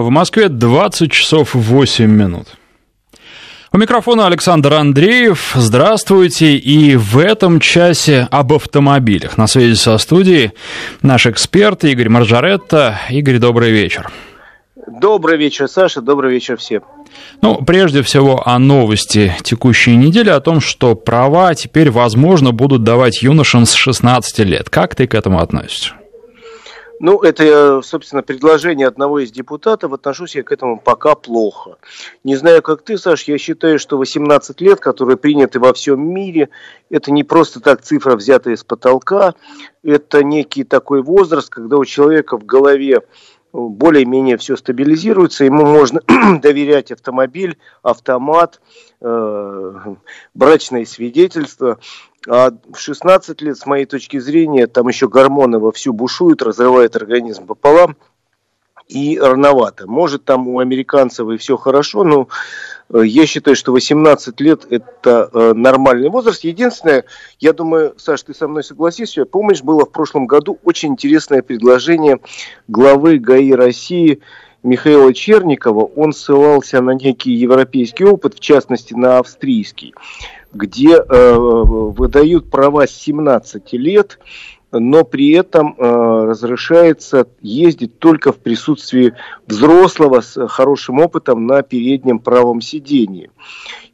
В Москве 20 часов 8 минут. У микрофона Александр Андреев. Здравствуйте. И в этом часе об автомобилях. На связи со студией наш эксперт Игорь Маржаретта. Игорь, добрый вечер. Добрый вечер, Саша. Добрый вечер всем. Ну, прежде всего о новости текущей недели, о том, что права теперь, возможно, будут давать юношам с 16 лет. Как ты к этому относишься? Ну, это, собственно, предложение одного из депутатов. Отношусь я к этому пока плохо. Не знаю, как ты, Саш, я считаю, что 18 лет, которые приняты во всем мире, это не просто так цифра, взятая из потолка. Это некий такой возраст, когда у человека в голове более-менее все стабилизируется, ему можно доверять автомобиль, автомат, э, брачное свидетельство. А в 16 лет, с моей точки зрения, там еще гормоны вовсю бушуют, разрывают организм пополам и рановато. Может, там у американцев и все хорошо, но э, я считаю, что 18 лет это э, нормальный возраст. Единственное, я думаю, Саш, ты со мной согласишься, помнишь, было в прошлом году очень интересное предложение главы ГАИ России Михаила Черникова. Он ссылался на некий европейский опыт, в частности на австрийский где э, выдают права с 17 лет, но при этом э, разрешается ездить только в присутствии взрослого с хорошим опытом на переднем правом сидении.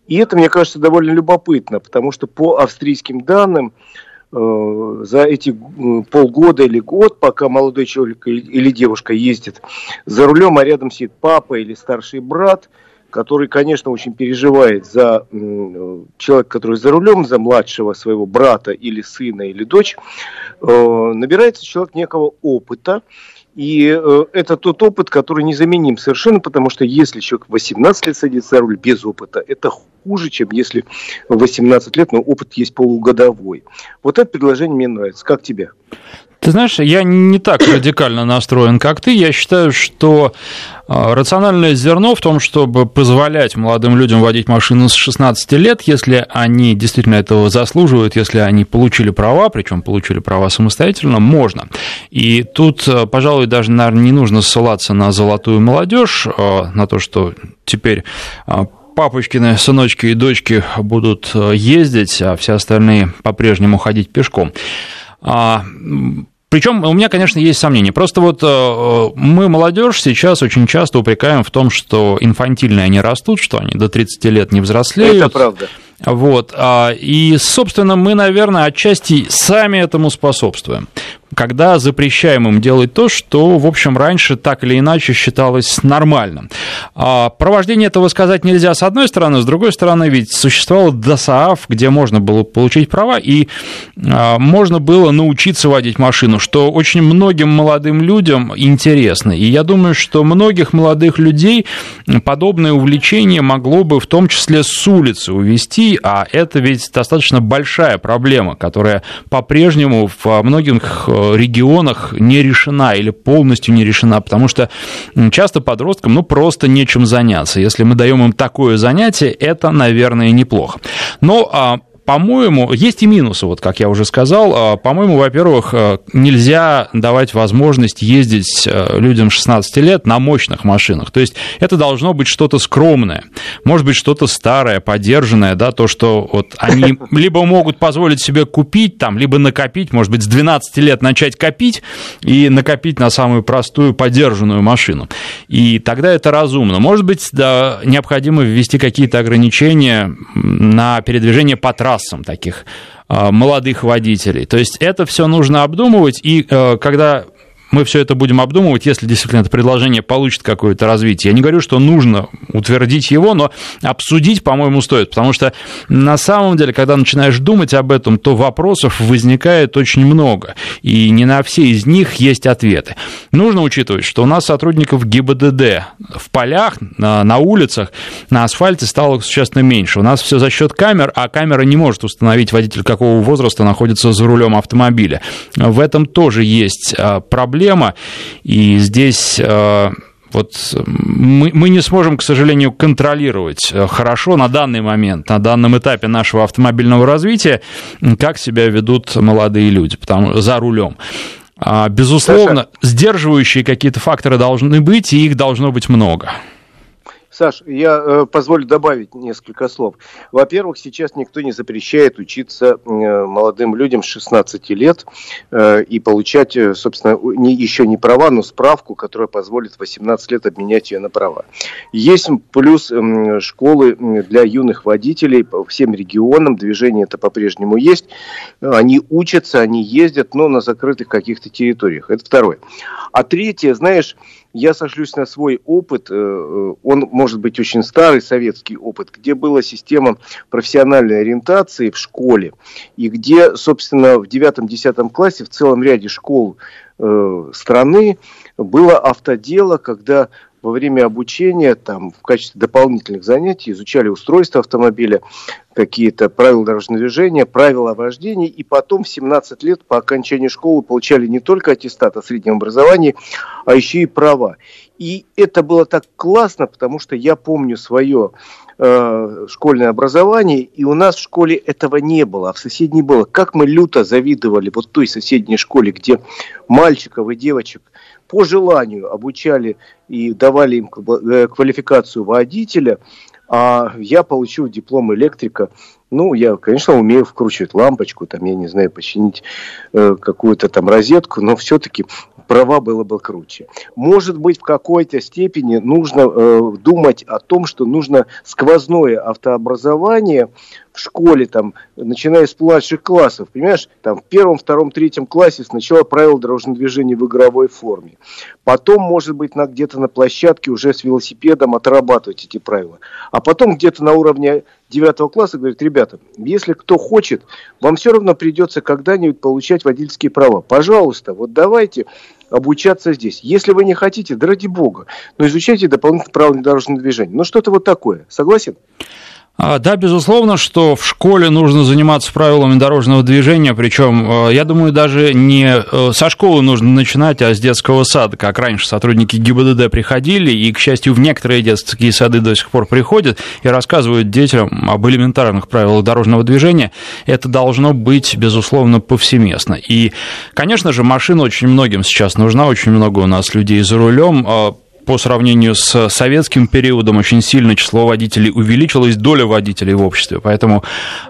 И это, мне кажется, довольно любопытно, потому что по австрийским данным э, за эти полгода или год, пока молодой человек или девушка ездит за рулем, а рядом сидит папа или старший брат – который, конечно, очень переживает за человека, который за рулем, за младшего своего брата или сына или дочь, э, набирается человек некого опыта, и э, это тот опыт, который незаменим совершенно, потому что если человек 18 лет садится за руль без опыта, это хуже, чем если 18 лет, но опыт есть полугодовой. Вот это предложение мне нравится. Как тебе? Ты знаешь, я не так радикально настроен, как ты. Я считаю, что а, рациональное зерно в том, чтобы позволять молодым людям водить машину с 16 лет, если они действительно этого заслуживают, если они получили права, причем получили права самостоятельно, можно. И тут, а, пожалуй, даже, наверное, не нужно ссылаться на золотую молодежь, а, на то, что теперь папочкины сыночки и дочки будут ездить, а все остальные по-прежнему ходить пешком. Причем у меня, конечно, есть сомнения. Просто вот э, мы, молодежь, сейчас очень часто упрекаем в том, что инфантильные они растут, что они до 30 лет не взрослеют. Это правда. Вот. А, и, собственно, мы, наверное, отчасти сами этому способствуем когда запрещаем им делать то, что, в общем, раньше так или иначе считалось нормальным. А провождение этого сказать нельзя с одной стороны, с другой стороны, ведь существовал ДОСААФ, где можно было получить права, и а, можно было научиться водить машину, что очень многим молодым людям интересно. И я думаю, что многих молодых людей подобное увлечение могло бы в том числе с улицы увести, а это ведь достаточно большая проблема, которая по-прежнему в многих регионах не решена или полностью не решена, потому что часто подросткам ну, просто нечем заняться. Если мы даем им такое занятие, это, наверное, неплохо. Но а, по-моему, есть и минусы, вот как я уже сказал. А, по-моему, во-первых, а, нельзя давать возможность ездить а, людям 16 лет на мощных машинах. То есть это должно быть что-то скромное, может быть, что-то старое, подержанное, да, то, что вот они либо могут позволить себе купить, там, либо накопить, может быть, с 12 лет начать копить и накопить на самую простую подержанную машину. И тогда это разумно. Может быть, да, необходимо ввести какие-то ограничения на передвижение по трассам, трассам таких а, молодых водителей. То есть это все нужно обдумывать, и э, когда мы все это будем обдумывать, если действительно это предложение получит какое-то развитие. Я не говорю, что нужно утвердить его, но обсудить, по-моему, стоит, потому что на самом деле, когда начинаешь думать об этом, то вопросов возникает очень много, и не на все из них есть ответы. Нужно учитывать, что у нас сотрудников ГИБДД в полях, на, улицах, на асфальте стало существенно меньше. У нас все за счет камер, а камера не может установить водитель какого возраста находится за рулем автомобиля. В этом тоже есть а, проблема проблема, и здесь э, вот мы, мы не сможем, к сожалению, контролировать э, хорошо на данный момент, на данном этапе нашего автомобильного развития, как себя ведут молодые люди потому, за рулем. А, безусловно, Саша, сдерживающие какие-то факторы должны быть, и их должно быть много. Саш, я э, позволю добавить несколько слов. Во-первых, сейчас никто не запрещает учиться э, молодым людям с 16 лет э, и получать, э, собственно, не, еще не права, но справку, которая позволит в 18 лет обменять ее на права. Есть плюс э, школы для юных водителей по всем регионам, движение это по-прежнему есть. Они учатся, они ездят, но на закрытых каких-то территориях. Это второе. А третье, знаешь, я сошлюсь на свой опыт, э, э, он может быть очень старый советский опыт, где была система профессиональной ориентации в школе, и где, собственно, в 9-10 классе в целом ряде школ э, страны было автодело, когда во время обучения, там, в качестве дополнительных занятий изучали устройство автомобиля, какие-то правила дорожного движения, правила вождения, и потом в 17 лет по окончании школы получали не только аттестат о среднем образовании, а еще и права. И это было так классно, потому что я помню свое э, школьное образование, и у нас в школе этого не было, а в соседней было. Как мы люто завидовали вот той соседней школе, где мальчиков и девочек – по желанию обучали и давали им э, квалификацию водителя, а я получил диплом электрика. Ну, я, конечно, умею вкручивать лампочку, там, я не знаю, починить э, какую-то там розетку, но все-таки права было бы круче. Может быть, в какой-то степени нужно э, думать о том, что нужно сквозное автообразование в школе, там, начиная с младших классов, понимаешь, там в первом, втором, третьем классе сначала правила дорожного движения в игровой форме. Потом, может быть, на, где-то на площадке уже с велосипедом отрабатывать эти правила. А потом где-то на уровне девятого класса говорит, ребята, если кто хочет, вам все равно придется когда-нибудь получать водительские права. Пожалуйста, вот давайте обучаться здесь. Если вы не хотите, да ради бога, но изучайте дополнительные правила дорожного движения. Ну, что-то вот такое. Согласен? А, да, безусловно, что в школе нужно заниматься правилами дорожного движения, причем, э, я думаю, даже не э, со школы нужно начинать, а с детского сада, как раньше сотрудники ГИБДД приходили, и, к счастью, в некоторые детские сады до сих пор приходят и рассказывают детям об элементарных правилах дорожного движения. Это должно быть, безусловно, повсеместно. И, конечно же, машина очень многим сейчас нужна, очень много у нас людей за рулем, а по сравнению с советским периодом очень сильно число водителей увеличилось, доля водителей в обществе. Поэтому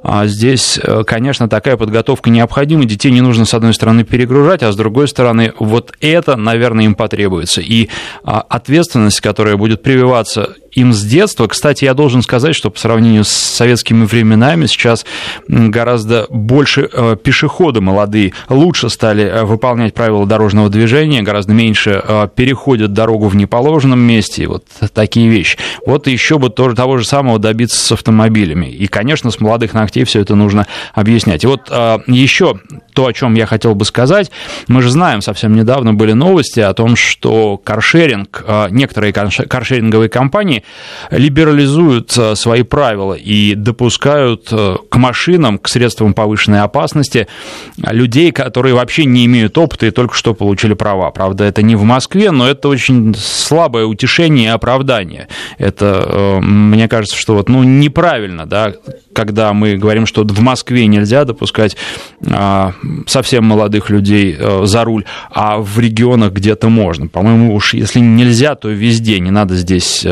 а, здесь, э, конечно, такая подготовка необходима. Детей не нужно, с одной стороны, перегружать, а с другой стороны, вот это, наверное, им потребуется. И а, ответственность, которая будет прививаться им с детства. Кстати, я должен сказать, что по сравнению с советскими временами сейчас гораздо больше э, пешеходы молодые лучше стали э, выполнять правила дорожного движения, гораздо меньше э, переходят дорогу в неположенном месте, вот такие вещи. Вот еще бы тоже того же самого добиться с автомобилями. И, конечно, с молодых ногтей все это нужно объяснять. И вот еще то, о чем я хотел бы сказать, мы же знаем, совсем недавно были новости о том, что каршеринг, некоторые каршеринговые компании либерализуют э, свои правила и допускают э, к машинам, к средствам повышенной опасности людей, которые вообще не имеют опыта и только что получили права. Правда, это не в Москве, но это очень слабое утешение и оправдание. Это, э, мне кажется, что вот, ну, неправильно, да, когда мы говорим, что в Москве нельзя допускать а, совсем молодых людей за руль, а в регионах где-то можно. По-моему, уж если нельзя, то везде. Не надо здесь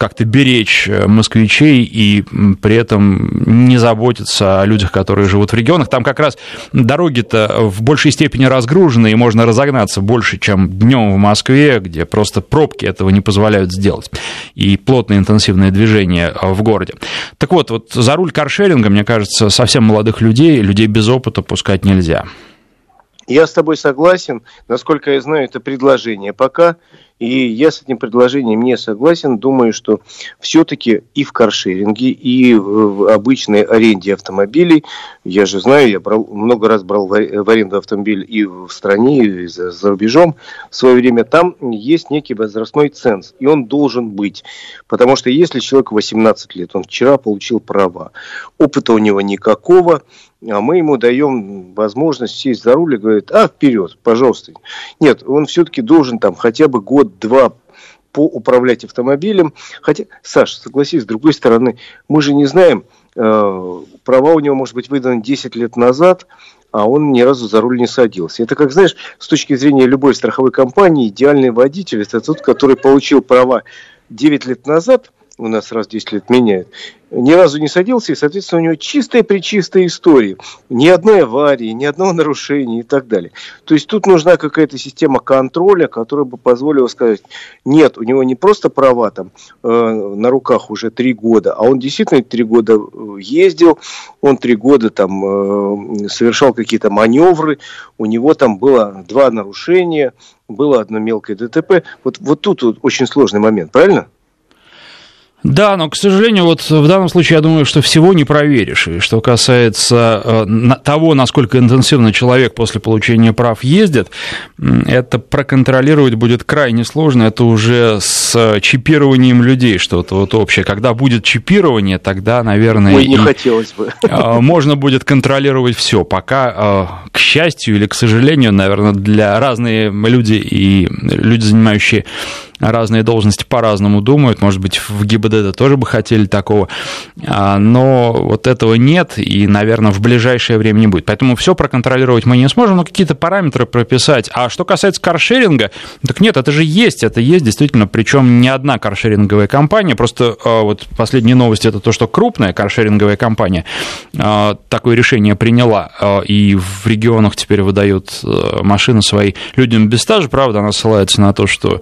как-то беречь э, москвичей и при этом не заботиться о людях, которые живут в регионах. Там как раз дороги-то в большей степени разгружены, и можно разогнаться больше, чем днем в Москве, где просто пробки этого не позволяют сделать, и плотное интенсивное движение э, в городе. Так вот, вот за руль каршеринга, мне кажется, совсем молодых людей, людей без опыта пускать нельзя. Я с тобой согласен. Насколько я знаю, это предложение пока. И я с этим предложением не согласен. Думаю, что все-таки и в каршеринге, и в обычной аренде автомобилей, я же знаю, я брал, много раз брал в аренду автомобиль и в стране, и за, за рубежом в свое время, там есть некий возрастной ценз, и он должен быть. Потому что если человеку 18 лет, он вчера получил права, опыта у него никакого, а мы ему даем возможность сесть за руль и говорит, а, вперед, пожалуйста. Нет, он все-таки должен там хотя бы год-два по управлять автомобилем. Хотя, Саш, согласись, с другой стороны, мы же не знаем, э, права у него, может быть, выданы 10 лет назад, а он ни разу за руль не садился. Это, как знаешь, с точки зрения любой страховой компании, идеальный водитель – это тот, который получил права 9 лет назад, у нас раз в 10 лет меняют, ни разу не садился, и, соответственно, у него чистая-пречистая история. Ни одной аварии, ни одного нарушения и так далее. То есть тут нужна какая-то система контроля, которая бы позволила сказать, нет, у него не просто права там э, на руках уже три года, а он действительно три года э, ездил, он три года там э, совершал какие-то маневры, у него там было два нарушения, было одно мелкое ДТП. Вот, вот тут вот очень сложный момент, правильно? Да, но, к сожалению, вот в данном случае я думаю, что всего не проверишь. И что касается э, того, насколько интенсивно человек после получения прав ездит, это проконтролировать будет крайне сложно. Это уже с чипированием людей что-то вот общее. Когда будет чипирование, тогда, наверное, Ой, не хотелось бы. Э, можно будет контролировать все. Пока, э, к счастью или к сожалению, наверное, для разные люди и люди, занимающие разные должности по-разному думают. Может быть, в ГИБДД тоже бы хотели такого. А, но вот этого нет, и, наверное, в ближайшее время не будет. Поэтому все проконтролировать мы не сможем, но какие-то параметры прописать. А что касается каршеринга, так нет, это же есть, это есть действительно, причем не одна каршеринговая компания, просто а, вот последние новости это то, что крупная каршеринговая компания а, такое решение приняла, и в регионах теперь выдают машины свои людям без стажа, правда, она ссылается на то, что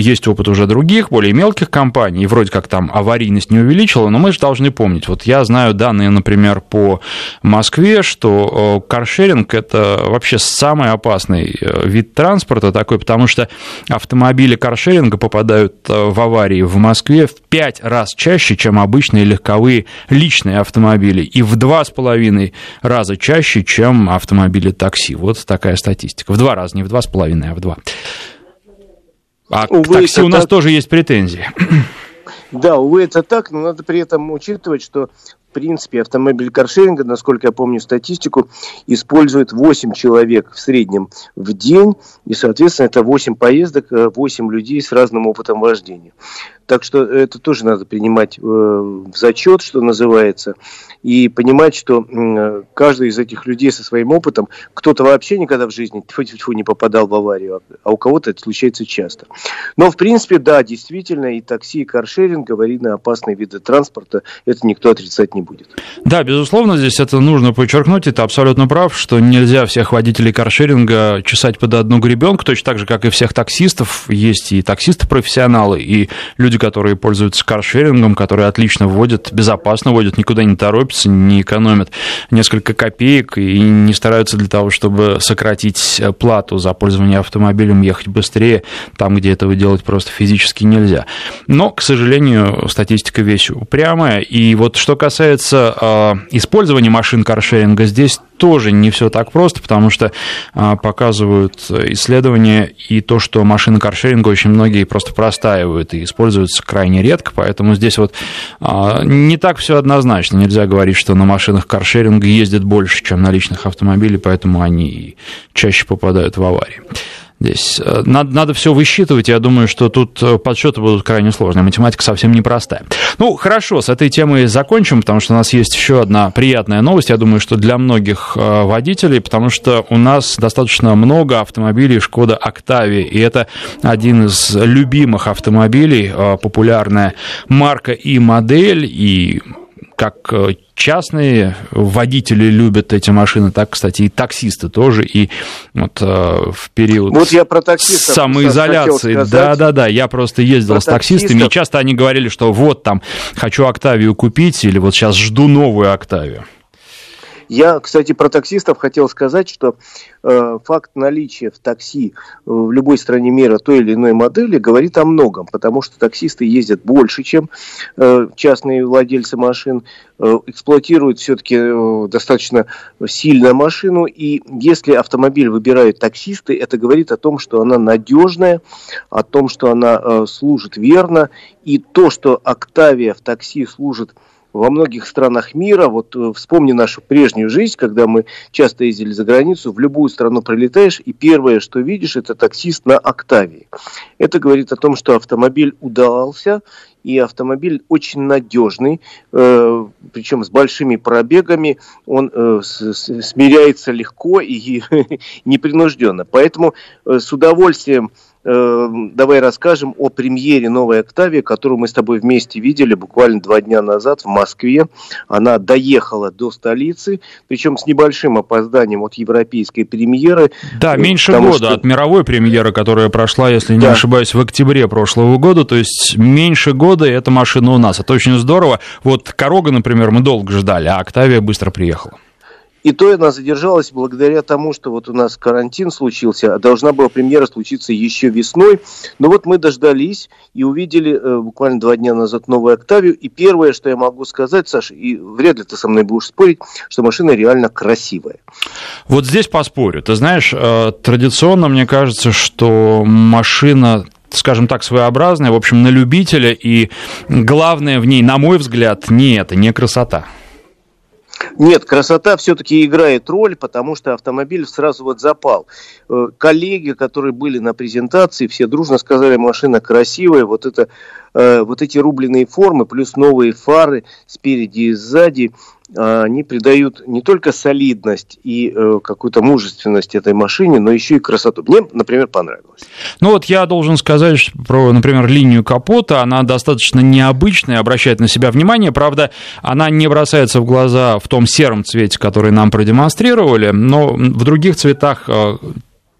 есть опыт уже других, более мелких компаний, и вроде как там аварийность не увеличила, но мы же должны помнить, вот я знаю данные, например, по Москве, что э, каршеринг – это вообще самый опасный э, вид транспорта такой, потому что автомобили каршеринга попадают э, в аварии в Москве в пять раз чаще, чем обычные легковые личные автомобили, и в два с половиной раза чаще, чем автомобили такси. Вот такая статистика. В два раза, не в два с половиной, а в два. А увы, к такси у нас так... тоже есть претензии. Да, увы, это так, но надо при этом учитывать, что в принципе, автомобиль каршеринга, насколько я помню статистику, использует 8 человек в среднем в день, и, соответственно, это 8 поездок, 8 э, людей с разным опытом вождения. Так что это тоже надо принимать э, в зачет, что называется, и понимать, что каждый из этих людей со своим опытом, кто-то вообще никогда в жизни тьфу -тьфу, не попадал в аварию, а у кого-то это случается часто. Но, в принципе, да, действительно, и такси, и каршеринг, аварийно опасные виды транспорта, это никто отрицать не будет. Да, безусловно, здесь это нужно подчеркнуть, это абсолютно прав, что нельзя всех водителей каршеринга чесать под одну гребенку, точно так же, как и всех таксистов. Есть и таксисты-профессионалы, и люди, которые пользуются каршерингом, которые отлично водят, безопасно водят, никуда не торопятся, не экономят несколько копеек и не стараются для того, чтобы сократить плату за пользование автомобилем, ехать быстрее, там, где этого делать просто физически нельзя. Но, к сожалению, статистика вещь упрямая. И вот что касается э, использования машин каршеринга, здесь тоже не все так просто, потому что а, показывают исследования и то, что машины каршеринга очень многие просто простаивают и используются крайне редко, поэтому здесь вот а, не так все однозначно. Нельзя говорить, что на машинах каршеринга ездят больше, чем на личных автомобилях, поэтому они чаще попадают в аварии. Здесь э, надо, надо все высчитывать. Я думаю, что тут э, подсчеты будут крайне сложные. Математика совсем непростая. Ну, хорошо, с этой темой закончим, потому что у нас есть еще одна приятная новость. Я думаю, что для многих э, водителей, потому что у нас достаточно много автомобилей Шкода Октавия, и это один из любимых автомобилей, популярная марка и модель, и как э, частные водители любят эти машины, так, кстати, и таксисты тоже, и вот э, в период вот я про таксистов самоизоляции, да-да-да, я просто ездил про с таксистами, таксистов. и часто они говорили, что вот там, хочу Октавию купить, или вот сейчас жду новую Октавию. Я, кстати, про таксистов хотел сказать, что э, факт наличия в такси в любой стране мира той или иной модели говорит о многом, потому что таксисты ездят больше, чем э, частные владельцы машин, э, эксплуатируют все-таки э, достаточно сильно машину, и если автомобиль выбирают таксисты, это говорит о том, что она надежная, о том, что она э, служит верно, и то, что Октавия в такси служит во многих странах мира, вот э, вспомни нашу прежнюю жизнь, когда мы часто ездили за границу, в любую страну прилетаешь, и первое, что видишь, это таксист на Октавии. Это говорит о том, что автомобиль удался, и автомобиль очень надежный, э, причем с большими пробегами, он э, с, с, смиряется легко и непринужденно. Поэтому э, с удовольствием давай расскажем о премьере новой «Октавии», которую мы с тобой вместе видели буквально два дня назад в Москве. Она доехала до столицы, причем с небольшим опозданием от европейской премьеры. Да, меньше года что... от мировой премьеры, которая прошла, если не да. ошибаюсь, в октябре прошлого года. То есть меньше года эта машина у нас. Это очень здорово. Вот «Корога», например, мы долго ждали, а «Октавия» быстро приехала. И то она задержалась благодаря тому, что вот у нас карантин случился, а должна была премьера случиться еще весной. Но вот мы дождались и увидели э, буквально два дня назад новую «Октавию». И первое, что я могу сказать, Саша, и вряд ли ты со мной будешь спорить, что машина реально красивая. Вот здесь поспорю. Ты знаешь, э, традиционно мне кажется, что машина скажем так, своеобразная, в общем, на любителя, и главное в ней, на мой взгляд, не это, не красота. Нет, красота все-таки играет роль, потому что автомобиль сразу вот запал. Э, коллеги, которые были на презентации, все дружно сказали, машина красивая, вот это э, вот эти рубленые формы, плюс новые фары спереди и сзади, а, они придают не только солидность и э, какую-то мужественность этой машине, но еще и красоту. Мне, например, понравилось. Ну вот я должен сказать про, например, линию капота. Она достаточно необычная, обращает на себя внимание. Правда, она не бросается в глаза в том сером цвете, который нам продемонстрировали, но в других цветах э,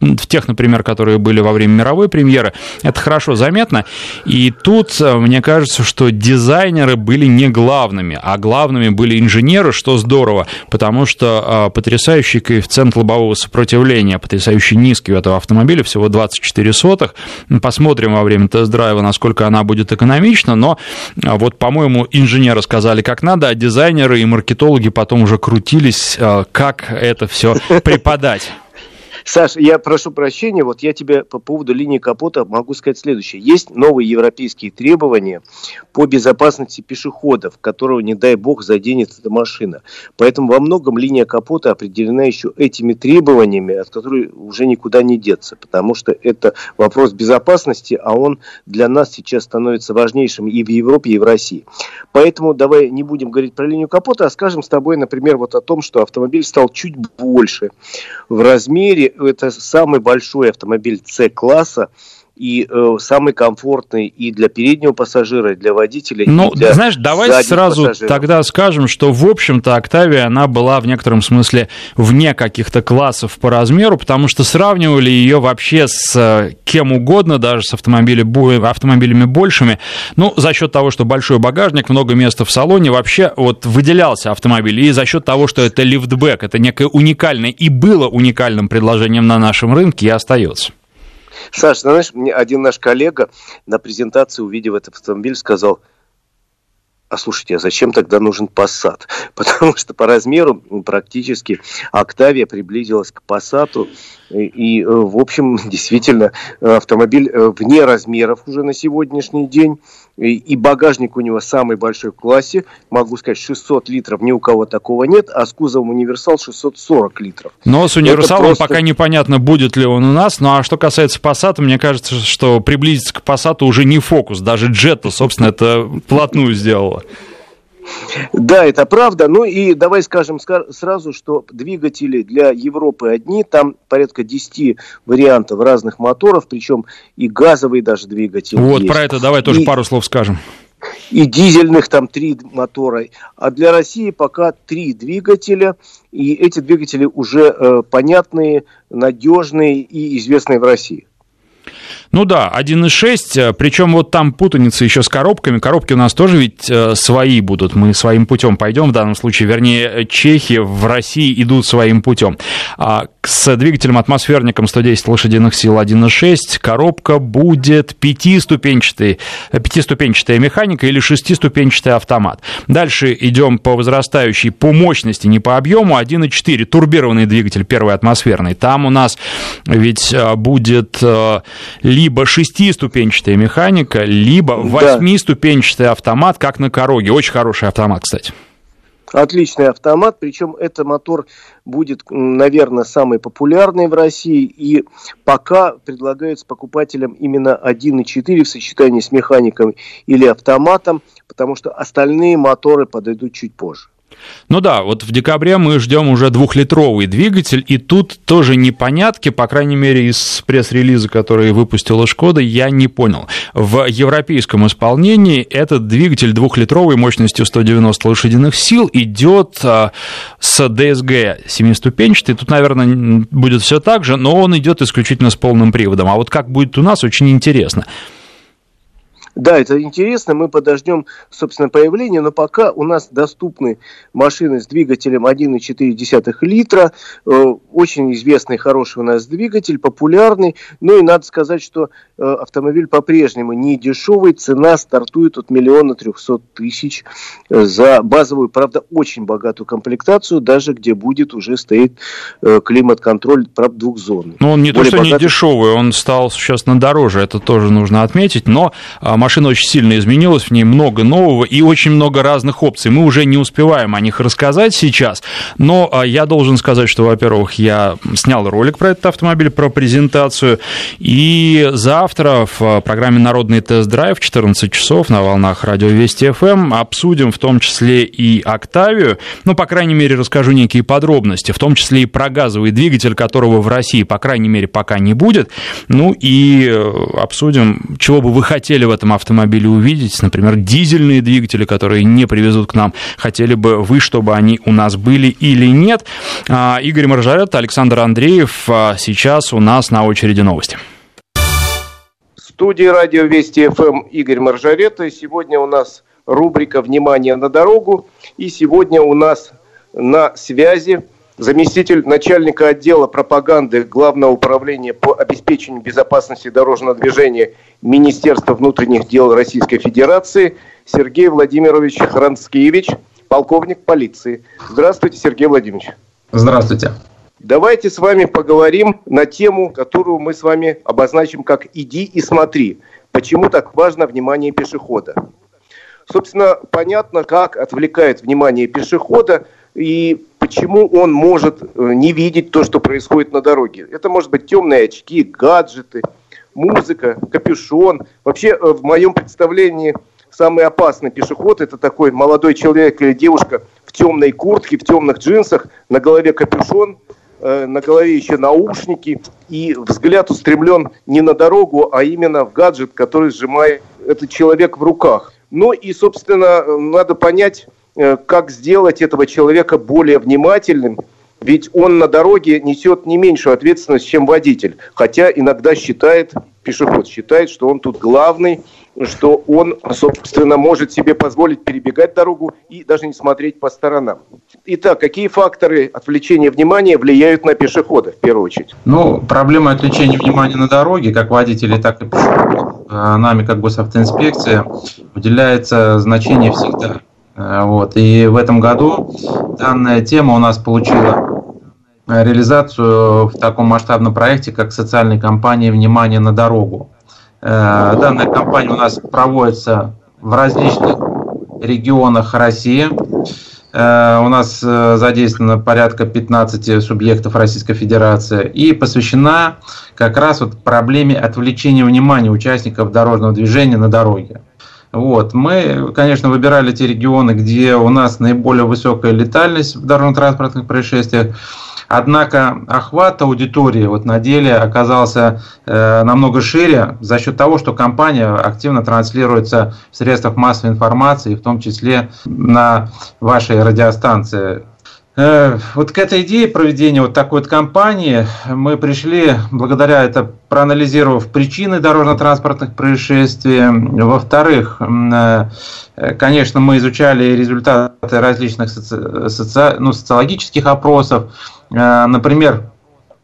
в тех, например, которые были во время мировой премьеры, это хорошо заметно. И тут э, мне кажется, что дизайнеры были не главными, а главными были инженеры, что здорово, потому что э, потрясающий коэффициент лобового сопротивления, потрясающе низкий у этого автомобиля, всего 24 сотых. Посмотрим во время тест-драйва, насколько она будет экономична, но э, вот, по-моему, инженеры сказали как надо, а дизайнеры и маркетологи потом уже крутились, как это все преподать. Саш, я прошу прощения, вот я тебе по поводу линии капота могу сказать следующее. Есть новые европейские требования по безопасности пешеходов, которого, не дай бог, заденет эта машина. Поэтому во многом линия капота определена еще этими требованиями, от которых уже никуда не деться, потому что это вопрос безопасности, а он для нас сейчас становится важнейшим и в Европе, и в России. Поэтому давай не будем говорить про линию капота, а скажем с тобой, например, вот о том, что автомобиль стал чуть больше в размере, это самый большой автомобиль С-класса, и э, самый комфортный и для переднего пассажира, и для водителя. Ну, для знаешь, давай сразу пассажиров. тогда скажем, что, в общем-то, Октавия, она была в некотором смысле вне каких-то классов по размеру, потому что сравнивали ее вообще с э, кем угодно, даже с автомобилями, автомобилями большими. Ну, за счет того, что большой багажник, много места в салоне, вообще вот выделялся автомобиль. И за счет того, что это лифтбэк, это некое уникальное и было уникальным предложением на нашем рынке и остается. Саш, знаешь, мне один наш коллега на презентации, увидев этот автомобиль, сказал, а слушайте, а зачем тогда нужен Passat? Потому что по размеру практически Октавия приблизилась к Passat. И, в общем, действительно, автомобиль э, вне размеров уже на сегодняшний день. И багажник у него самый большой в классе. Могу сказать, 600 литров ни у кого такого нет, а с кузовом универсал 640 литров. Но с универсалом просто... пока непонятно, будет ли он у нас. Ну а что касается Passat, мне кажется, что приблизиться к Passat уже не фокус. Даже Jetta, собственно, это плотную сделала. Да, это правда. Ну и давай скажем сразу, что двигатели для Европы одни, там порядка 10 вариантов разных моторов, причем и газовые даже двигатели. Вот есть. про это давай тоже и, пару слов скажем. И дизельных там три мотора. А для России пока три двигателя, и эти двигатели уже э, понятные, надежные и известные в России. Ну да, 1.6, э, причем вот там путаница еще с коробками. Коробки у нас тоже ведь э, свои будут. Мы своим путем пойдем в данном случае. Вернее, чехи в России идут своим путем. А с двигателем атмосферником 110 лошадиных сил 1.6 коробка будет пятиступенчатая, пятиступенчатая механика или шестиступенчатый автомат. Дальше идем по возрастающей по мощности, не по объему. 1.4 турбированный двигатель первый атмосферный. Там у нас ведь э, будет либо шестиступенчатая механика, либо восьмиступенчатый автомат, как на Короге. Очень хороший автомат, кстати. Отличный автомат, причем это мотор будет, наверное, самый популярный в России, и пока предлагается покупателям именно 1.4 в сочетании с механиком или автоматом, потому что остальные моторы подойдут чуть позже. Ну да, вот в декабре мы ждем уже двухлитровый двигатель, и тут тоже непонятки, по крайней мере, из пресс-релиза, который выпустила Шкода, я не понял. В европейском исполнении этот двигатель двухлитровый мощностью 190 лошадиных сил идет а, с DSG семиступенчатый. Тут, наверное, будет все так же, но он идет исключительно с полным приводом. А вот как будет у нас, очень интересно. Да, это интересно, мы подождем, собственно, появления, но пока у нас доступны машины с двигателем 1,4 литра, э, очень известный, хороший у нас двигатель, популярный, ну и надо сказать, что э, автомобиль по-прежнему не дешевый, цена стартует от миллиона трехсот тысяч э, за базовую, правда, очень богатую комплектацию, даже где будет уже стоит климат-контроль, правда, двухзонный. Ну, он не Более то, что богатый... не дешевый, он стал сейчас на дороже, это тоже нужно отметить, но а, машина очень сильно изменилась, в ней много нового и очень много разных опций. Мы уже не успеваем о них рассказать сейчас, но а, я должен сказать, что, во-первых, я снял ролик про этот автомобиль, про презентацию, и завтра в а, программе «Народный тест-драйв» в 14 часов на волнах радио Вести ФМ эм обсудим в том числе и «Октавию», ну, по крайней мере, расскажу некие подробности, в том числе и про газовый двигатель, которого в России, по крайней мере, пока не будет, ну, и э, обсудим, чего бы вы хотели в этом автомобиле увидеть, например, дизельные двигатели, которые не привезут к нам, хотели бы вы, чтобы они у нас были или нет. А, Игорь Маржарет, Александр Андреев, а, сейчас у нас на очереди новости. Студии радио Вести ФМ Игорь Маржарета. Сегодня у нас рубрика «Внимание на дорогу». И сегодня у нас на связи заместитель начальника отдела пропаганды Главного управления по обеспечению безопасности дорожного движения Министерства внутренних дел Российской Федерации Сергей Владимирович Хранскевич, полковник полиции. Здравствуйте, Сергей Владимирович. Здравствуйте. Давайте с вами поговорим на тему, которую мы с вами обозначим как «иди и смотри». Почему так важно внимание пешехода? Собственно, понятно, как отвлекает внимание пешехода и почему он может э, не видеть то, что происходит на дороге. Это может быть темные очки, гаджеты, музыка, капюшон. Вообще, э, в моем представлении, самый опасный пешеход – это такой молодой человек или девушка в темной куртке, в темных джинсах, на голове капюшон, э, на голове еще наушники, и взгляд устремлен не на дорогу, а именно в гаджет, который сжимает этот человек в руках. Ну и, собственно, надо понять, как сделать этого человека более внимательным, ведь он на дороге несет не меньшую ответственность, чем водитель. Хотя иногда считает, пешеход считает, что он тут главный, что он, собственно, может себе позволить перебегать дорогу и даже не смотреть по сторонам. Итак, какие факторы отвлечения внимания влияют на пешехода в первую очередь? Ну, проблема отвлечения внимания на дороге, как водителей, так и пешеходов, э, нами как автоинспекции уделяется значение всегда. Э, вот. И в этом году данная тема у нас получила реализацию в таком масштабном проекте, как социальная кампания «Внимание на дорогу». Э, данная кампания у нас проводится в различных регионах России. Э, у нас задействовано порядка 15 субъектов Российской Федерации и посвящена как раз вот проблеме отвлечения внимания участников дорожного движения на дороге. Вот. Мы, конечно, выбирали те регионы, где у нас наиболее высокая летальность в дорожно-транспортных происшествиях. Однако охват аудитории вот на деле оказался э, намного шире за счет того, что компания активно транслируется в средствах массовой информации, в том числе на вашей радиостанции. Э, вот к этой идее проведения вот такой вот кампании мы пришли благодаря это проанализировав причины дорожно-транспортных происшествий. Во-вторых, э, конечно, мы изучали результаты различных соци... соци... ну, социологических опросов. Э, например,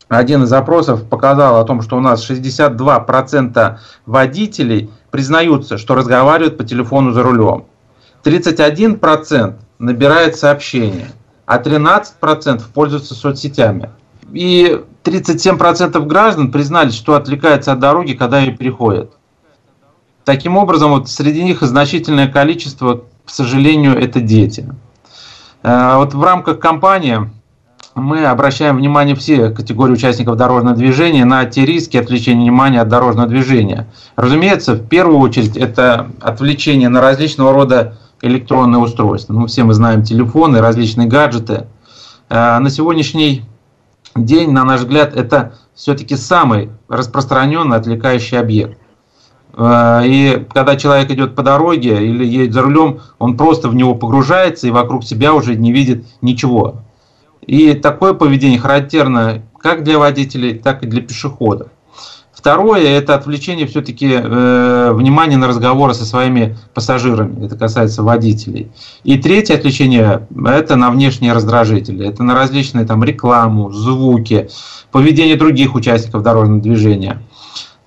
один из опросов показал о том, что у нас 62% водителей признаются, что разговаривают по телефону за рулем. 31% набирает сообщения – а 13% пользуются соцсетями. И 37% граждан признали, что отвлекаются от дороги, когда ее переходят. Таким образом, вот среди них значительное количество, к сожалению, это дети. Э, вот в рамках кампании мы обращаем внимание все категории участников дорожного движения на те риски отвлечения внимания от дорожного движения. Разумеется, в первую очередь это отвлечение на различного рода электронные устройства. Ну, все мы знаем телефоны, различные гаджеты. Э, на сегодняшний день, на наш взгляд, это все-таки самый распространенный отвлекающий объект. Э, и когда человек идет по дороге или едет за рулем, он просто в него погружается и вокруг себя уже не видит ничего. И такое поведение характерно как для водителей, так и для пешеходов. Второе – это отвлечение все-таки э, внимания на разговоры со своими пассажирами. Это касается водителей. И третье отвлечение – это на внешние раздражители. Это на различные там рекламу, звуки, поведение других участников дорожного движения.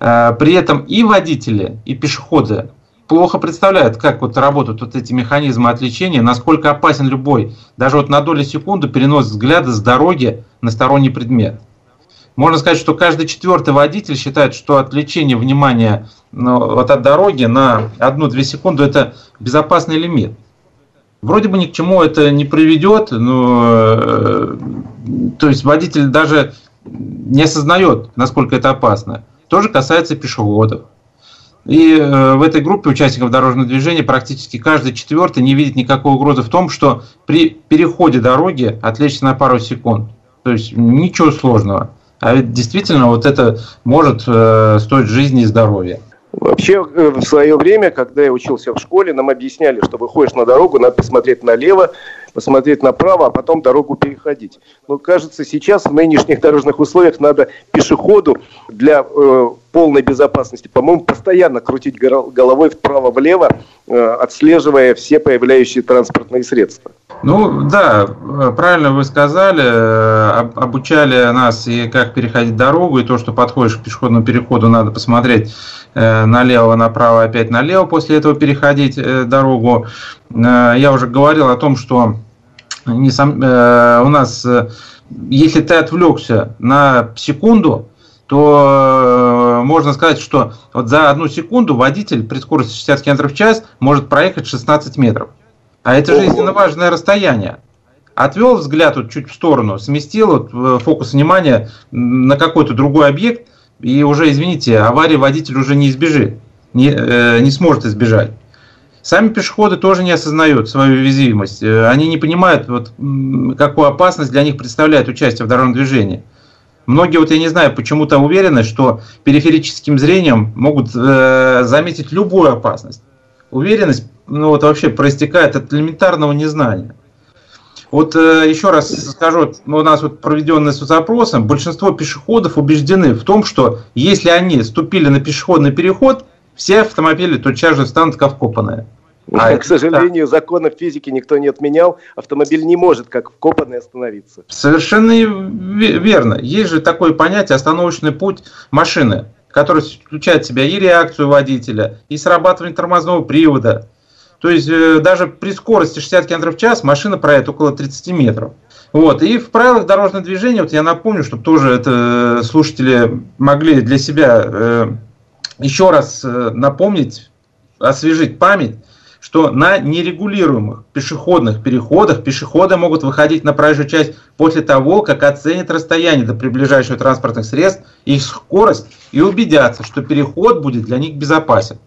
Э, при этом и водители, и пешеходы плохо представляют, как вот работают вот эти механизмы отвлечения, насколько опасен любой, даже вот на долю секунды перенос взгляда с дороги на сторонний предмет. Можно сказать, что каждый четвертый водитель считает, что отвлечение внимания ну, вот от дороги на 1-2 секунды это безопасный лимит. Вроде бы ни к чему это не приведет, но э, то есть водитель даже не осознает, насколько это опасно. Тоже касается пешеходов. И э, в этой группе участников дорожного движения практически каждый четвертый не видит никакой угрозы в том, что при переходе дороги отвлечься на пару секунд. То есть ничего сложного. А ведь действительно вот это может э, стоить жизни и здоровья. Вообще, э, в свое время, когда я учился в школе, нам объясняли, что выходишь на дорогу, надо посмотреть налево, посмотреть направо, а потом дорогу переходить. Но кажется, сейчас в нынешних дорожных условиях надо пешеходу для э, полной безопасности, по-моему, постоянно крутить головой вправо-влево, э, отслеживая все появляющиеся транспортные средства. Ну да, правильно вы сказали, э, обучали нас и как переходить дорогу, и то, что подходишь к пешеходному переходу, надо посмотреть э, налево, направо, опять налево, после этого переходить дорогу. Я уже говорил о том, что у нас, если ты отвлекся на секунду, то э, можно сказать, что вот за одну секунду водитель при скорости 60 км в час может проехать 16 метров. А это жизненно важное расстояние. Отвел взгляд вот чуть в сторону, сместил вот э, фокус внимания на какой-то другой объект, и уже, извините, аварии водитель уже не избежит, не, э, не сможет избежать. Сами пешеходы тоже не осознают свою уязвимость. Э, они не понимают, вот, какую опасность для них представляет участие в дорожном движении. Многие, вот я не знаю, почему-то уверены, что периферическим зрением могут э, заметить любую опасность. Уверенность, ну вот вообще проистекает от элементарного незнания. Вот э, еще раз скажу, у нас вот проведенный соцопросом, большинство пешеходов убеждены в том, что если они ступили на пешеходный переход, все автомобили тотчас же станут как. А К сожалению, да. законов физики никто не отменял. Автомобиль не может, как вкопанный, остановиться. Совершенно верно. Есть же такое понятие остановочный путь машины, который включает в себя и реакцию водителя, и срабатывание тормозного привода. То есть э, даже при скорости 60 км в час машина проедет около 30 метров. Вот. И в правилах дорожного движения, вот я напомню, чтобы тоже это э, слушатели могли для себя э, еще раз э, напомнить, освежить память, что на нерегулируемых пешеходных переходах пешеходы могут выходить на проезжую часть после того, как оценят расстояние до приближающего транспортных средств, их скорость и убедятся, что переход будет для них безопасен.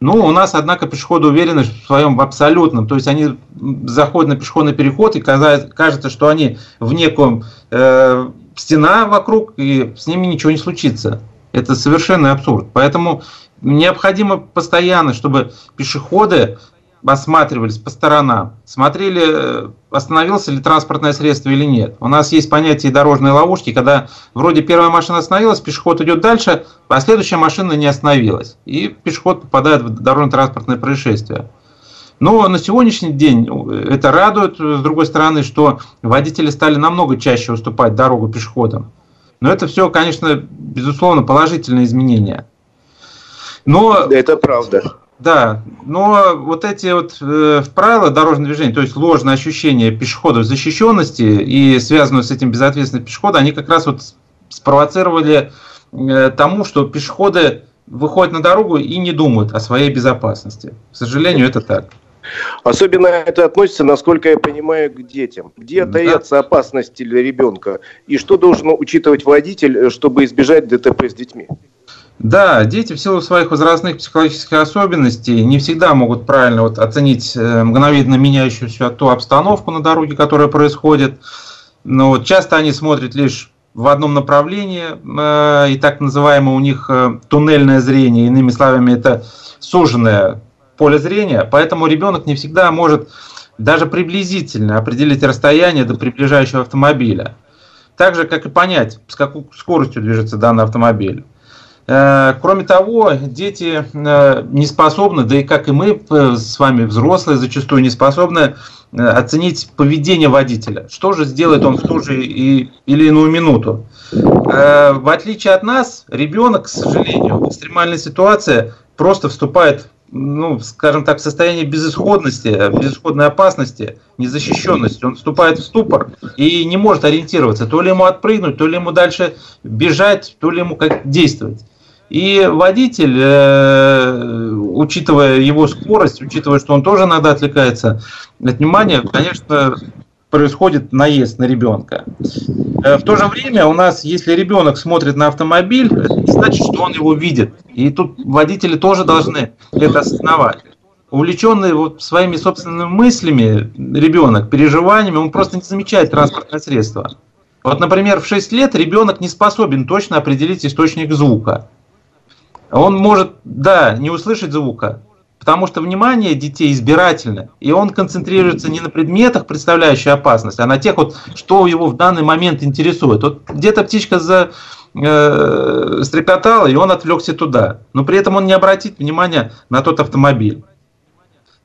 Ну, у нас, однако, пешеходы уверены в своем абсолютном. То есть они заходят на пешеходный переход и кажется, что они в неком э, стена вокруг, и с ними ничего не случится. Это совершенно абсурд. Поэтому необходимо постоянно, чтобы пешеходы осматривались по сторонам, смотрели, э, остановился ли транспортное средство или нет. У нас есть понятие дорожной ловушки, когда вроде первая машина остановилась, пешеход идет дальше, а следующая машина не остановилась. И пешеход попадает в дорожно-транспортное происшествие. Но на сегодняшний день э, это радует, с другой стороны, что водители стали намного чаще уступать дорогу пешеходам. Но это все, конечно, безусловно, положительные изменения. Но, это правда. Да, но вот эти вот э, правила дорожного движения, то есть ложное ощущение пешеходов защищенности и связанное с этим безответственность пешехода, они как раз вот спровоцировали э, тому, что пешеходы выходят на дорогу и не думают о своей безопасности. К сожалению, это так. Особенно это относится, насколько я понимаю, к детям. Где да. таятся опасности для ребенка? И что должен учитывать водитель, э, чтобы избежать ДТП с детьми? Да, дети в силу своих возрастных психологических особенностей не всегда могут правильно вот оценить э, мгновенно меняющуюся ту обстановку на дороге, которая происходит. Но вот часто они смотрят лишь в одном направлении, э, и так называемое у них э, туннельное зрение, иными словами, это суженное поле зрения, поэтому ребенок не всегда может даже приблизительно определить расстояние до приближающего автомобиля. Так же, как и понять, с какой скоростью движется данный автомобиль. Э, кроме того, дети э, не способны, да и как и мы э, с вами, взрослые, зачастую не способны оценить поведение водителя. Что же сделает он в ту же или иную минуту? В отличие от нас, ребенок, к сожалению, в экстремальной ситуации просто вступает ну, скажем так, в состояние безысходности, безысходной опасности, незащищенности. Он вступает в ступор и не может ориентироваться. То ли ему отпрыгнуть, то ли ему дальше бежать, то ли ему как действовать. И водитель, э, учитывая его скорость, учитывая, что он тоже иногда отвлекается от внимания, конечно, происходит наезд на ребенка. Э, в то же время у нас, если ребенок смотрит на автомобиль, это не значит, что он его видит. И тут водители тоже должны это осознавать. Увлеченный вот своими собственными мыслями ребенок, переживаниями, он просто не замечает транспортное средство. Вот, например, в 6 лет ребенок не способен точно определить источник звука. Он может, да, не услышать звука, потому что внимание детей избирательно, и он концентрируется не на предметах, представляющих опасность, а на тех, вот, что его в данный момент интересует. Вот где-то птичка за, э, стрекотала, и он отвлекся туда. Но при этом он не обратит внимания на тот автомобиль.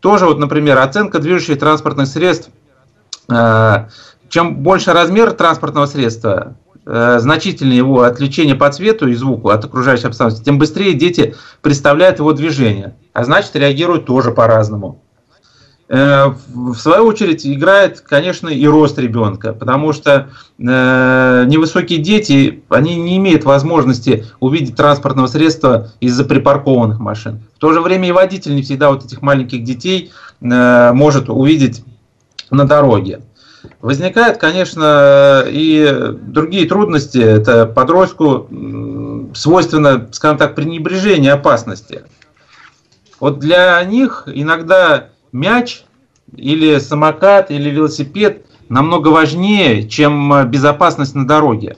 Тоже, вот, например, оценка движущих транспортных средств. Э, чем больше размер транспортного средства, значительное его отвлечение по цвету и звуку от окружающей обстановки, тем быстрее дети представляют его движение, а значит реагируют тоже по-разному. Э, в свою очередь играет, конечно, и рост ребенка, потому что э, невысокие дети, они не имеют возможности увидеть транспортного средства из-за припаркованных машин. В то же время и водитель не всегда вот этих маленьких детей может увидеть на дороге. Возникают, конечно, и другие трудности. Это подростку свойственно, скажем так, пренебрежение опасности. Вот для них иногда мяч или самокат или велосипед намного важнее, чем безопасность на дороге.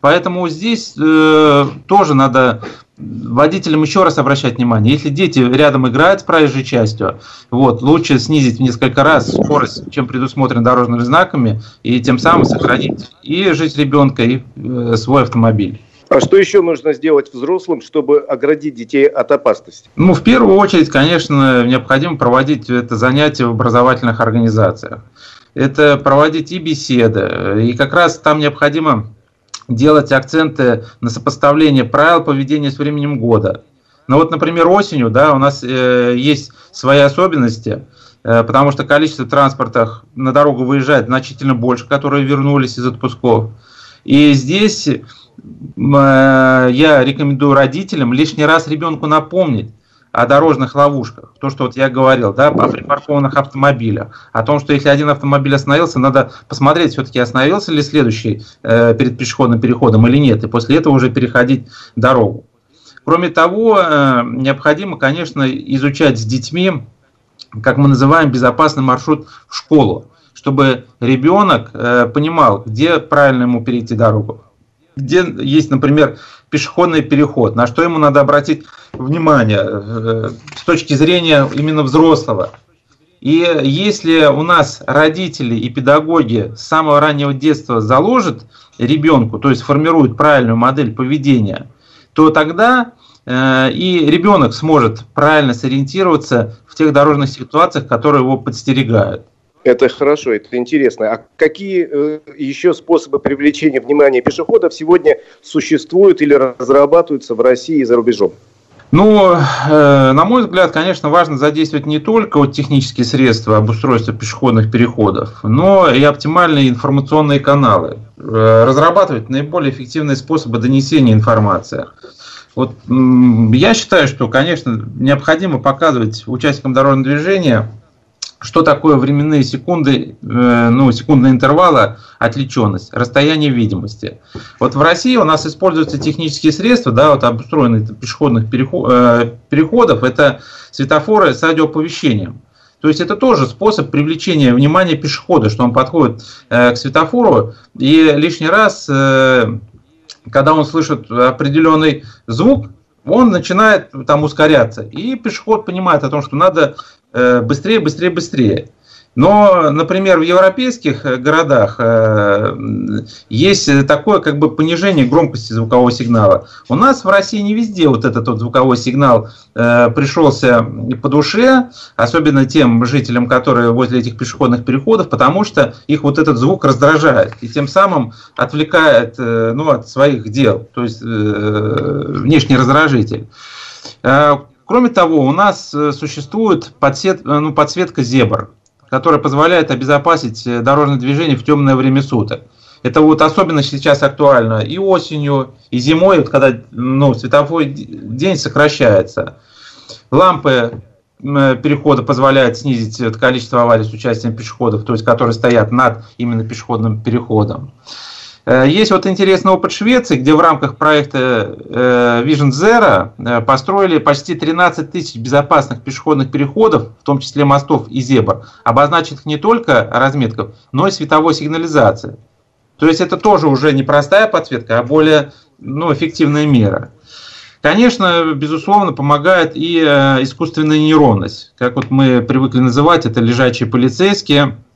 Поэтому здесь э, тоже надо водителям еще раз обращать внимание, если дети рядом играют с проезжей частью, вот, лучше снизить в несколько раз скорость, чем предусмотрено дорожными знаками, и тем самым сохранить и жизнь ребенка, и э, свой автомобиль. А что еще нужно сделать взрослым, чтобы оградить детей от опасности? Ну, в первую очередь, конечно, необходимо проводить это занятие в образовательных организациях. Это проводить и беседы. И как раз там необходимо делать акценты на сопоставление правил поведения с временем года. Ну вот, например, осенью да, у нас э, есть свои особенности, э, потому что количество транспорта на дорогу выезжает значительно больше, которые вернулись из отпусков. И здесь э, я рекомендую родителям лишний раз ребенку напомнить, о дорожных ловушках. То, что вот я говорил, да, о припаркованных автомобилях. О том, что если один автомобиль остановился, надо посмотреть, все-таки остановился ли следующий э, перед пешеходным переходом или нет. И после этого уже переходить дорогу. Кроме того, э, необходимо, конечно, изучать с детьми, как мы называем, безопасный маршрут в школу. Чтобы ребенок э, понимал, где правильно ему перейти дорогу. Где есть, например, пешеходный переход, на что ему надо обратить внимание э, с точки зрения именно взрослого. И если у нас родители и педагоги с самого раннего детства заложат ребенку, то есть формируют правильную модель поведения, то тогда э, и ребенок сможет правильно сориентироваться в тех дорожных ситуациях, которые его подстерегают. Это хорошо, это интересно. А какие э, еще способы привлечения внимания пешеходов сегодня существуют или разрабатываются в России и за рубежом? Ну, э, на мой взгляд, конечно, важно задействовать не только вот технические средства обустройства пешеходных переходов, но и оптимальные информационные каналы. Э, разрабатывать наиболее эффективные способы донесения информации. Вот я считаю, что, конечно, необходимо показывать участникам дорожного движения что такое временные секунды, э, ну, секундные интервалы, отвлеченность, расстояние видимости. Вот в России у нас используются технические средства, да, вот обустроенные пешеходных э, переходов, это светофоры с радиооповещением. То есть это тоже способ привлечения внимания пешехода, что он подходит э, к светофору и лишний раз, когда он слышит определенный звук, он начинает там ускоряться. И пешеход понимает о том, что надо быстрее, быстрее, быстрее. Но, например, в европейских э, городах э, есть такое как бы понижение громкости звукового сигнала. У нас в России не везде вот этот вот звуковой сигнал пришелся по душе, особенно тем жителям, которые возле этих пешеходных переходов, потому что их вот этот звук раздражает и тем самым отвлекает ну, от своих дел, то есть внешний раздражитель. Кроме того, у нас э, существует подсвет, э, ну, подсветка зебр, которая позволяет обезопасить э, дорожное движение в темное время суток. Это вот особенно сейчас актуально и осенью, и зимой, вот когда ну, световой день сокращается. Лампы перехода позволяют снизить количество аварий с участием пешеходов, то есть которые стоят над именно пешеходным переходом. Э, есть вот интересный опыт Швеции, где в рамках проекта э, Vision Zero э, построили почти 13 тысяч безопасных пешеходных переходов, в том числе мостов и зебр, обозначенных не только разметков, но и световой сигнализацией. То есть это тоже уже не простая подсветка, а более ну, эффективная мера. Конечно, безусловно, помогает и искусственная нейронность. Как вот мы привыкли называть, это лежачие полицейские –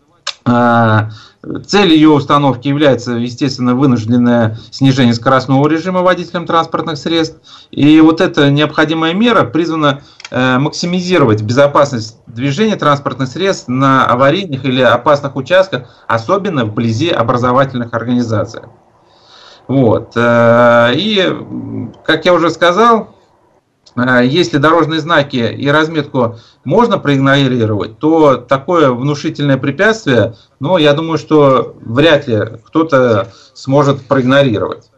Цель ее установки является, естественно, вынужденное снижение скоростного режима водителем транспортных средств. И вот эта необходимая мера призвана э, максимизировать безопасность движения транспортных средств на аварийных или опасных участках, особенно вблизи образовательных организаций. Вот. Э, и, как я уже сказал, если дорожные знаки и разметку можно проигнорировать, то такое внушительное препятствие, ну, я думаю, что вряд ли кто-то сможет проигнорировать.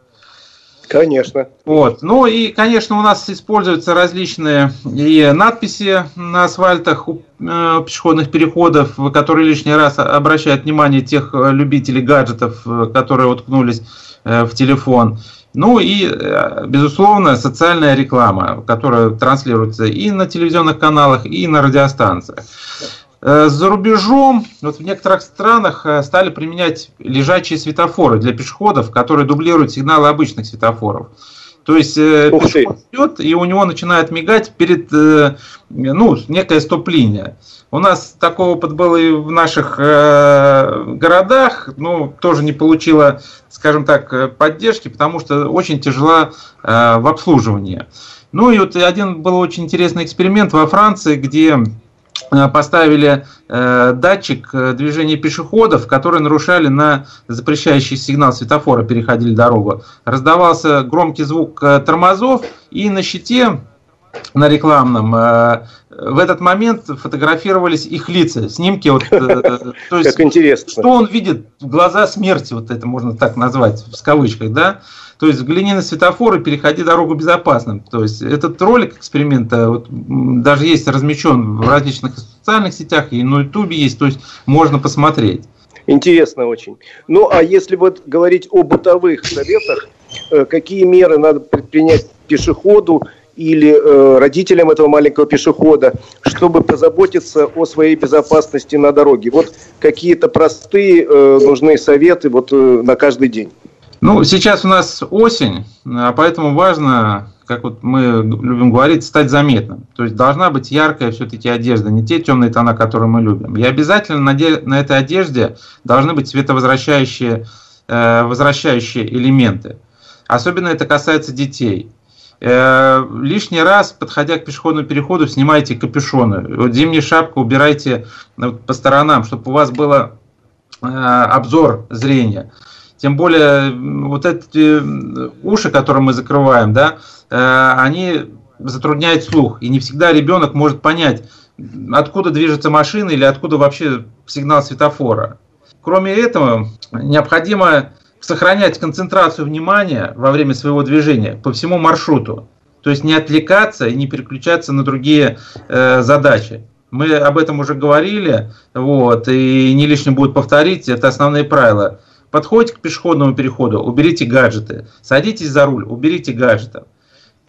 Конечно. Вот. Ну и, конечно, у нас используются различные и надписи на асфальтах у э, пешеходных переходов, которые лишний раз обращают внимание тех любителей гаджетов, э, которые уткнулись в телефон. Ну и, э, безусловно, социальная реклама, которая транслируется и на телевизионных каналах, и на радиостанциях. Э, за рубежом, вот в некоторых странах э, стали применять лежачие светофоры для пешеходов, которые дублируют сигналы обычных светофоров. То есть пешеход идет, и у него начинает мигать перед, ну, некая стоп-линия. У нас такой опыт был и в наших э, городах, но тоже не получила, скажем так, поддержки, потому что очень тяжела э, в обслуживании. Ну и вот один был очень интересный эксперимент во Франции, где э, поставили э, датчик э, движения пешеходов, которые нарушали на запрещающий сигнал светофора, переходили дорогу. Раздавался громкий звук э, тормозов, и на щите на рекламном, э, в этот момент фотографировались их лица, снимки. Вот, э, то есть, как интересно. Что он видит? Глаза смерти, вот это можно так назвать, в кавычках, да? То есть взгляни на светофор и переходи дорогу безопасно. То есть этот ролик эксперимента вот, даже есть размещен в различных социальных сетях и на ютубе есть, то есть можно посмотреть. Интересно очень. Ну, а если вот говорить о бытовых советах, э, какие меры надо предпринять пешеходу или э, родителям этого маленького пешехода, чтобы позаботиться о своей безопасности на дороге. Вот какие-то простые э, нужны советы вот э, на каждый день. Ну, сейчас у нас осень, а поэтому важно, как вот мы любим говорить, стать заметным. То есть должна быть яркая все-таки одежда, не те темные тона, которые мы любим. И обязательно на, де- на этой одежде должны быть световозвращающие э, возвращающие элементы. Особенно это касается детей. Э, лишний раз, подходя к пешеходному переходу, снимайте капюшоны. Вот зимнюю шапку убирайте э, по сторонам, чтобы у вас был э, обзор зрения. Тем более, вот эти уши, которые мы закрываем, да, они затрудняет слух. И не всегда ребенок может понять, откуда движется машина или откуда вообще сигнал светофора. Кроме этого, необходимо сохранять концентрацию внимания во время своего движения по всему маршруту. То есть не отвлекаться и не переключаться на другие э, задачи. Мы об этом уже говорили, вот, и не лишним будет повторить, это основные правила. Подходите к пешеходному переходу, уберите гаджеты. Садитесь за руль, уберите гаджеты.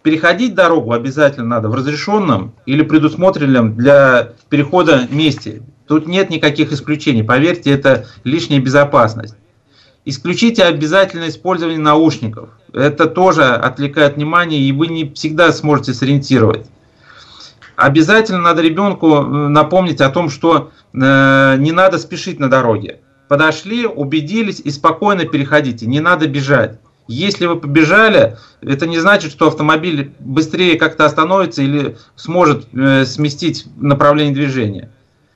Переходить дорогу обязательно надо в разрешенном или предусмотренном для перехода месте. Тут нет никаких исключений, поверьте, это лишняя безопасность. Исключите обязательное использование наушников. Это тоже отвлекает внимание, и вы не всегда сможете сориентировать. Обязательно надо ребенку напомнить о том, что э, не надо спешить на дороге. Подошли, убедились и спокойно переходите. Не надо бежать. Если вы побежали, это не значит, что автомобиль быстрее как-то остановится или сможет э, сместить направление движения.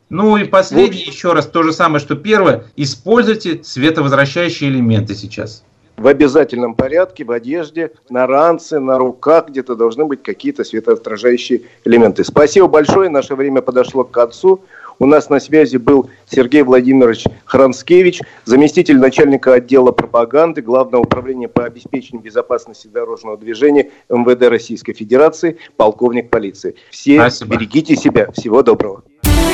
Ну и последнее, еще раз, то же самое, что первое. Используйте световозвращающие элементы сейчас. В обязательном порядке, в одежде, на ранце, на руках где-то должны быть какие-то светоотражающие элементы. Спасибо большое, наше время подошло к концу. У нас на связи был Сергей Владимирович Хранскевич, заместитель начальника отдела пропаганды Главного управления по обеспечению безопасности дорожного движения МВД Российской Федерации, полковник полиции. Все Спасибо. берегите себя. Всего доброго.